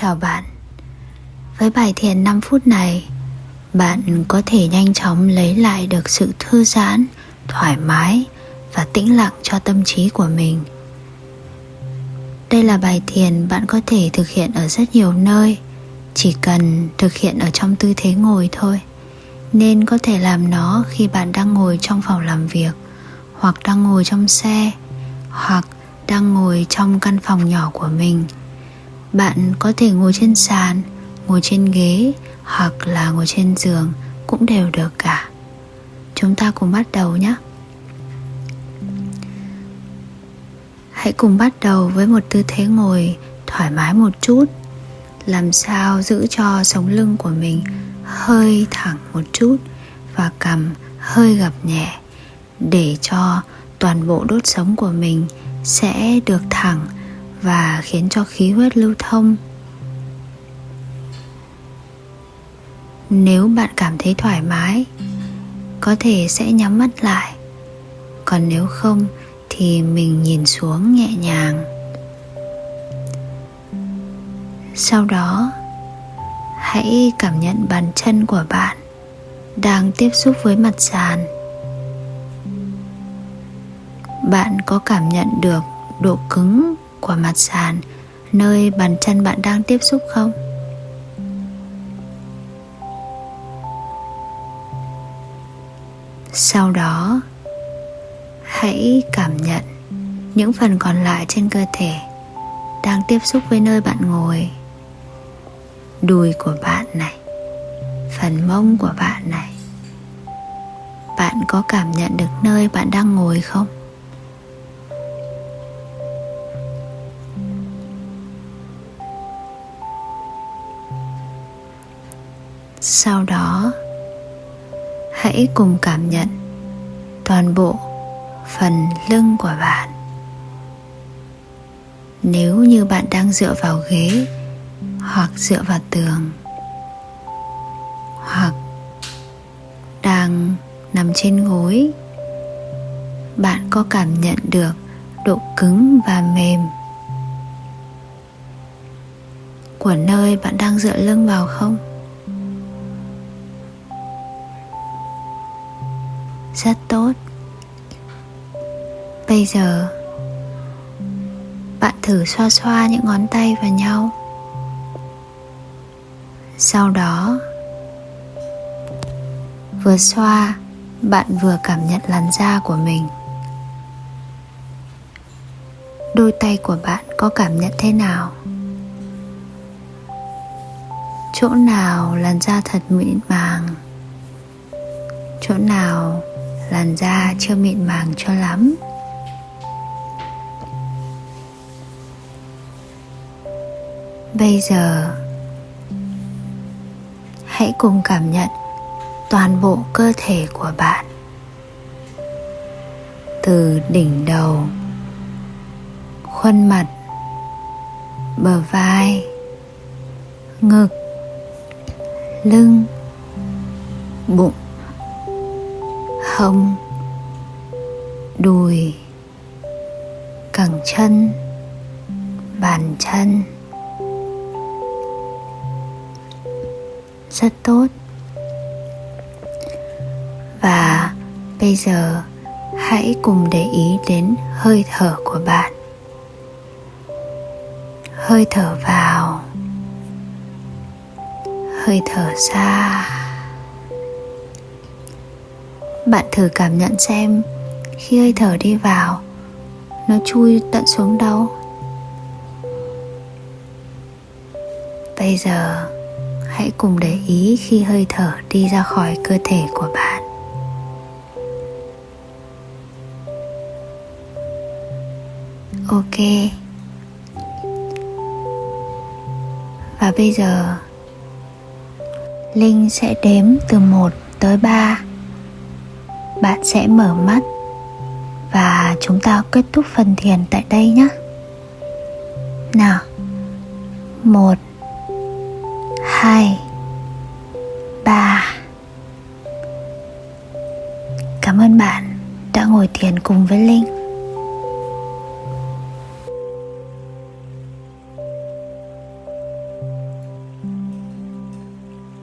Chào bạn. Với bài thiền 5 phút này Bạn có thể nhanh chóng lấy lại được sự thư giãn, thoải mái và tĩnh lặng cho tâm trí của mình. Đây là bài thiền bạn có thể thực hiện ở rất nhiều nơi Chỉ cần thực hiện ở trong tư thế ngồi thôi. Nên có thể làm nó khi bạn đang ngồi trong phòng làm việc Hoặc đang ngồi trong xe Hoặc đang ngồi trong căn phòng nhỏ của mình bạn có thể ngồi trên sàn, ngồi trên ghế hoặc là ngồi trên giường cũng đều được cả. Chúng ta cùng bắt đầu nhé. Hãy cùng bắt đầu với một tư thế ngồi thoải mái một chút, làm sao giữ cho sống lưng của mình hơi thẳng một chút và cầm hơi gập nhẹ để cho toàn bộ đốt sống của mình sẽ được thẳng và khiến cho khí huyết lưu thông. Nếu bạn cảm thấy thoải mái, có thể sẽ nhắm mắt lại. Còn nếu không thì mình nhìn xuống nhẹ nhàng. Sau đó, hãy cảm nhận bàn chân của bạn đang tiếp xúc với mặt sàn. Bạn có cảm nhận được độ cứng của mặt sàn, nơi bàn chân bạn đang tiếp xúc không? Sau đó, hãy cảm nhận những phần còn lại trên cơ thể đang tiếp xúc với nơi bạn ngồi. Đùi của bạn này, phần mông của bạn này. Bạn có cảm nhận được nơi bạn đang ngồi không? Sau đó, hãy cùng cảm nhận toàn bộ phần lưng của bạn. Nếu như bạn đang dựa vào ghế hoặc dựa vào tường hoặc đang nằm trên gối, bạn có cảm nhận được độ cứng và mềm của nơi bạn đang dựa lưng vào không? Rất tốt. Bây giờ, bạn thử xoa xoa những ngón tay vào nhau. Sau đó, vừa xoa, bạn vừa cảm nhận làn da của mình. Đôi tay của bạn có cảm nhận thế nào? Chỗ nào làn da thật mịn màng? Chỗ nào làn da chưa mịn màng cho lắm. Bây giờ, hãy cùng cảm nhận toàn bộ cơ thể của bạn từ đỉnh đầu, khuôn mặt, bờ vai, ngực, lưng, bụng hông, đùi, cẳng chân, bàn chân. Rất tốt. Và bây giờ hãy cùng để ý đến hơi thở của bạn. Hơi thở vào, hơi thở ra bạn thử cảm nhận xem. Khi hơi thở đi vào, nó chui tận xuống đâu? Bây giờ, hãy cùng để ý khi hơi thở đi ra khỏi cơ thể của bạn. Ok. Và bây giờ, linh sẽ đếm từ 1 tới 3 bạn sẽ mở mắt và chúng ta kết thúc phần thiền tại đây nhé. Nào, một, hai, ba. Cảm ơn bạn đã ngồi thiền cùng với linh.